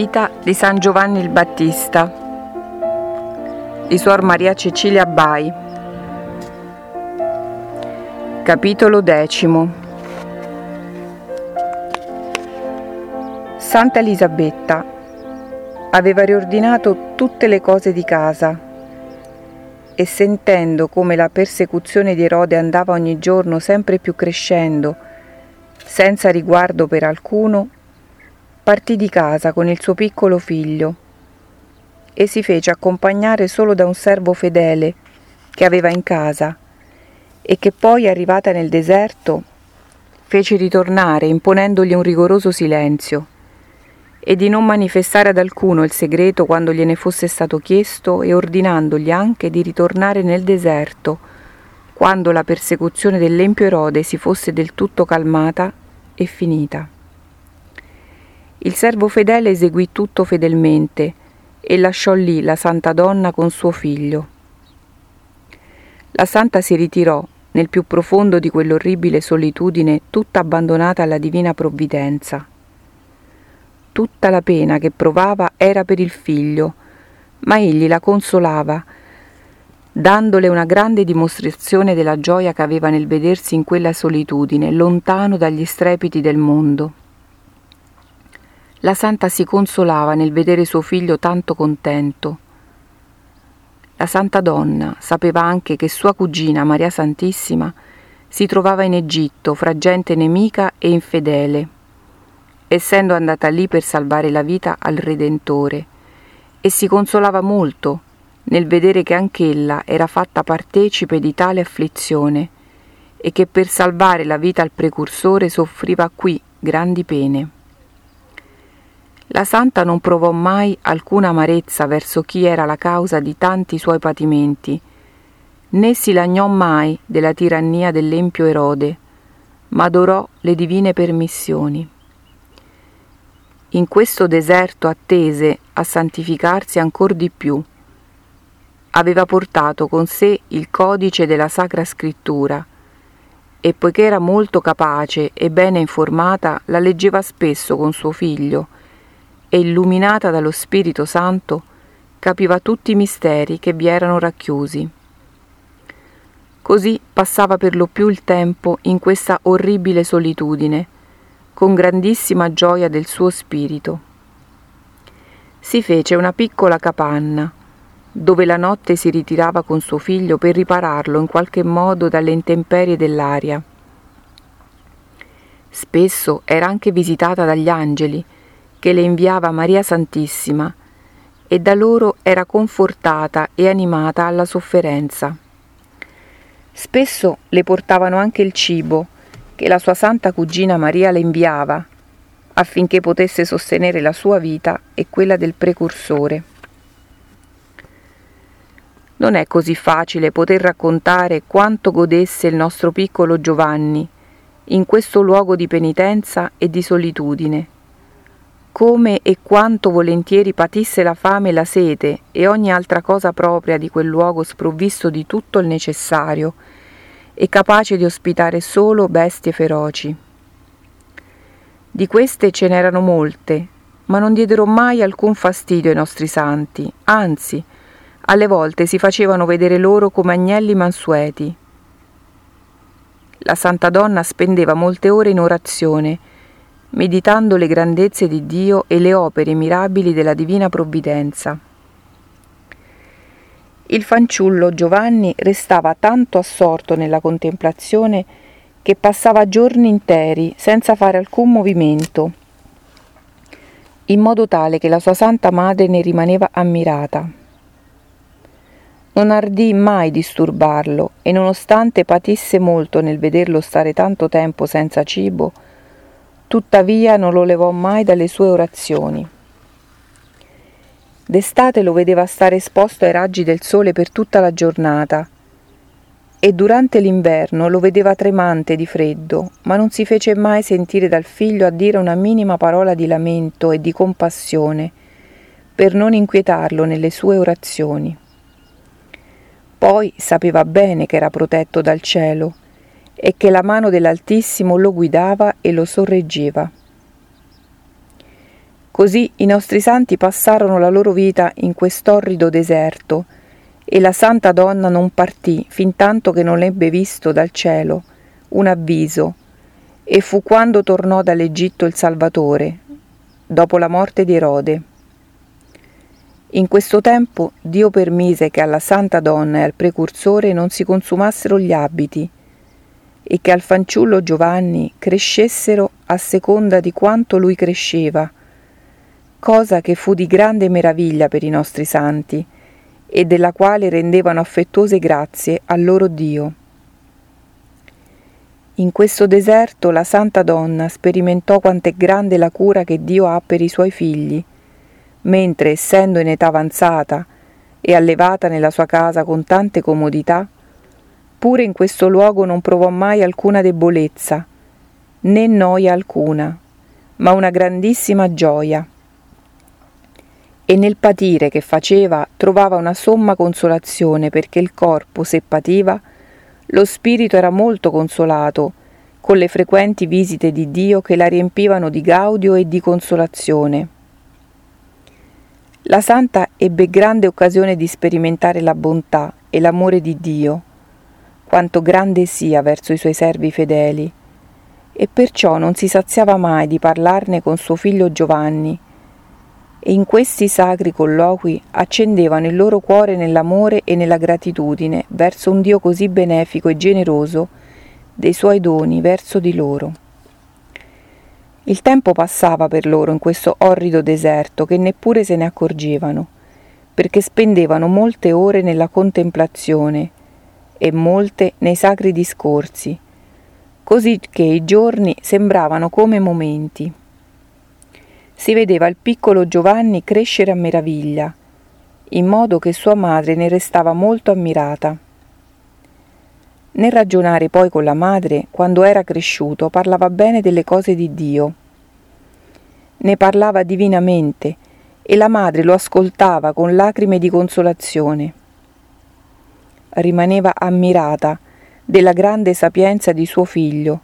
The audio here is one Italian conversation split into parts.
vita di San Giovanni il Battista. Di Suor Maria Cecilia Bai. Capitolo decimo. Santa Elisabetta aveva riordinato tutte le cose di casa e sentendo come la persecuzione di Erode andava ogni giorno sempre più crescendo, senza riguardo per alcuno, partì di casa con il suo piccolo figlio e si fece accompagnare solo da un servo fedele che aveva in casa e che poi, arrivata nel deserto, fece ritornare imponendogli un rigoroso silenzio e di non manifestare ad alcuno il segreto quando gliene fosse stato chiesto e ordinandogli anche di ritornare nel deserto quando la persecuzione dell'empio Erode si fosse del tutto calmata e finita. Il servo fedele eseguì tutto fedelmente e lasciò lì la santa donna con suo figlio. La santa si ritirò nel più profondo di quell'orribile solitudine tutta abbandonata alla divina provvidenza. Tutta la pena che provava era per il figlio, ma egli la consolava, dandole una grande dimostrazione della gioia che aveva nel vedersi in quella solitudine, lontano dagli strepiti del mondo. La santa si consolava nel vedere suo figlio tanto contento. La santa donna sapeva anche che sua cugina Maria Santissima si trovava in Egitto fra gente nemica e infedele, essendo andata lì per salvare la vita al Redentore, e si consolava molto nel vedere che anch'ella era fatta partecipe di tale afflizione e che per salvare la vita al precursore soffriva qui grandi pene. La santa non provò mai alcuna amarezza verso chi era la causa di tanti suoi patimenti, né si lagnò mai della tirannia dell'empio Erode, ma adorò le divine permissioni. In questo deserto attese a santificarsi ancor di più. Aveva portato con sé il codice della Sacra Scrittura e poiché era molto capace e bene informata, la leggeva spesso con suo figlio, e illuminata dallo Spirito Santo capiva tutti i misteri che vi erano racchiusi. Così passava per lo più il tempo in questa orribile solitudine, con grandissima gioia del suo spirito. Si fece una piccola capanna, dove la notte si ritirava con suo figlio per ripararlo in qualche modo dalle intemperie dell'aria. Spesso era anche visitata dagli angeli, che le inviava Maria Santissima e da loro era confortata e animata alla sofferenza. Spesso le portavano anche il cibo che la sua santa cugina Maria le inviava affinché potesse sostenere la sua vita e quella del precursore. Non è così facile poter raccontare quanto godesse il nostro piccolo Giovanni in questo luogo di penitenza e di solitudine come e quanto volentieri patisse la fame e la sete e ogni altra cosa propria di quel luogo sprovvisto di tutto il necessario e capace di ospitare solo bestie feroci. Di queste ce n'erano molte, ma non diedero mai alcun fastidio ai nostri santi, anzi, alle volte si facevano vedere loro come agnelli mansueti. La Santa Donna spendeva molte ore in orazione, meditando le grandezze di Dio e le opere mirabili della divina provvidenza. Il fanciullo Giovanni restava tanto assorto nella contemplazione che passava giorni interi senza fare alcun movimento, in modo tale che la sua santa madre ne rimaneva ammirata. Non ardì mai disturbarlo e nonostante patisse molto nel vederlo stare tanto tempo senza cibo, tuttavia non lo levò mai dalle sue orazioni. D'estate lo vedeva stare esposto ai raggi del sole per tutta la giornata e durante l'inverno lo vedeva tremante di freddo, ma non si fece mai sentire dal figlio a dire una minima parola di lamento e di compassione per non inquietarlo nelle sue orazioni. Poi sapeva bene che era protetto dal cielo e che la mano dell'Altissimo lo guidava e lo sorreggeva. Così i nostri santi passarono la loro vita in quest'orrido deserto, e la santa donna non partì fin tanto che non ebbe visto dal cielo un avviso, e fu quando tornò dall'Egitto il Salvatore, dopo la morte di Erode. In questo tempo Dio permise che alla santa donna e al precursore non si consumassero gli abiti e che al fanciullo Giovanni crescessero a seconda di quanto lui cresceva, cosa che fu di grande meraviglia per i nostri santi e della quale rendevano affettuose grazie al loro Dio. In questo deserto la santa donna sperimentò quanto è grande la cura che Dio ha per i suoi figli, mentre essendo in età avanzata e allevata nella sua casa con tante comodità, pure in questo luogo non provò mai alcuna debolezza, né noia alcuna, ma una grandissima gioia. E nel patire che faceva trovava una somma consolazione perché il corpo, se pativa, lo spirito era molto consolato, con le frequenti visite di Dio che la riempivano di gaudio e di consolazione. La santa ebbe grande occasione di sperimentare la bontà e l'amore di Dio, quanto grande sia verso i suoi servi fedeli, e perciò non si saziava mai di parlarne con suo figlio Giovanni, e in questi sacri colloqui accendevano il loro cuore nell'amore e nella gratitudine verso un Dio così benefico e generoso dei suoi doni verso di loro. Il tempo passava per loro in questo orrido deserto che neppure se ne accorgevano, perché spendevano molte ore nella contemplazione e molte nei sacri discorsi, così che i giorni sembravano come momenti si vedeva il piccolo Giovanni crescere a meraviglia, in modo che sua madre ne restava molto ammirata. Nel ragionare poi con la madre, quando era cresciuto, parlava bene delle cose di Dio. Ne parlava divinamente e la madre lo ascoltava con lacrime di consolazione. Rimaneva ammirata della grande sapienza di suo figlio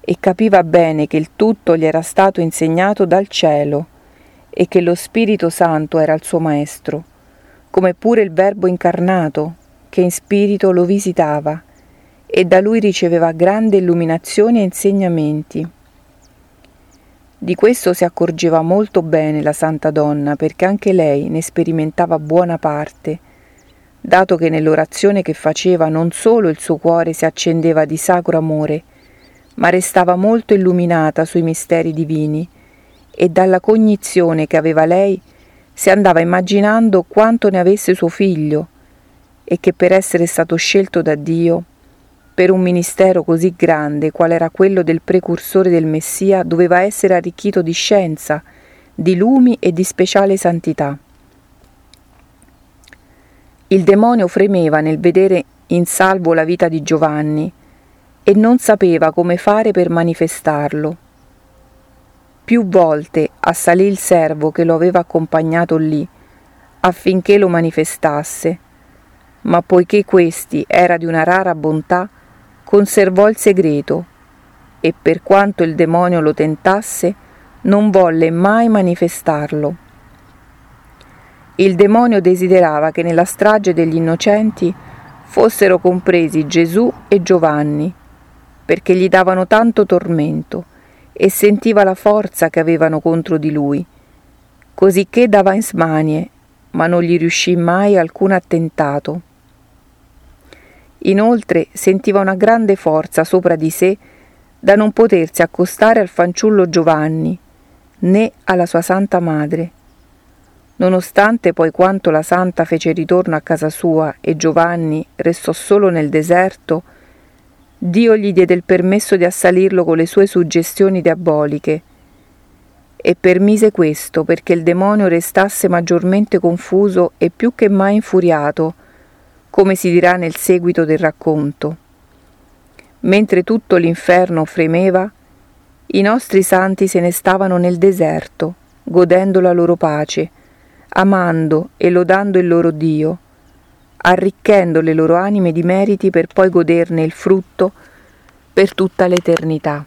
e capiva bene che il tutto gli era stato insegnato dal cielo e che lo Spirito Santo era il suo maestro, come pure il Verbo incarnato che in spirito lo visitava e da lui riceveva grande illuminazioni e insegnamenti. Di questo si accorgeva molto bene la santa donna perché anche lei ne sperimentava buona parte, dato che nell'orazione che faceva non solo il suo cuore si accendeva di sacro amore, ma restava molto illuminata sui misteri divini e dalla cognizione che aveva lei si andava immaginando quanto ne avesse suo figlio e che per essere stato scelto da Dio per un ministero così grande qual era quello del precursore del Messia doveva essere arricchito di scienza, di lumi e di speciale santità. Il demonio fremeva nel vedere in salvo la vita di Giovanni e non sapeva come fare per manifestarlo. Più volte assalì il servo che lo aveva accompagnato lì affinché lo manifestasse, ma poiché questi era di una rara bontà, conservò il segreto e per quanto il demonio lo tentasse, non volle mai manifestarlo. Il demonio desiderava che nella strage degli innocenti fossero compresi Gesù e Giovanni, perché gli davano tanto tormento e sentiva la forza che avevano contro di lui, cosicché dava in smanie, ma non gli riuscì mai alcun attentato. Inoltre sentiva una grande forza sopra di sé da non potersi accostare al fanciullo Giovanni, né alla sua santa madre. Nonostante poi quanto la santa fece ritorno a casa sua e Giovanni restò solo nel deserto, Dio gli diede il permesso di assalirlo con le sue suggestioni diaboliche e permise questo perché il demonio restasse maggiormente confuso e più che mai infuriato, come si dirà nel seguito del racconto. Mentre tutto l'inferno fremeva, i nostri santi se ne stavano nel deserto, godendo la loro pace, amando e lodando il loro Dio, arricchendo le loro anime di meriti per poi goderne il frutto per tutta l'eternità.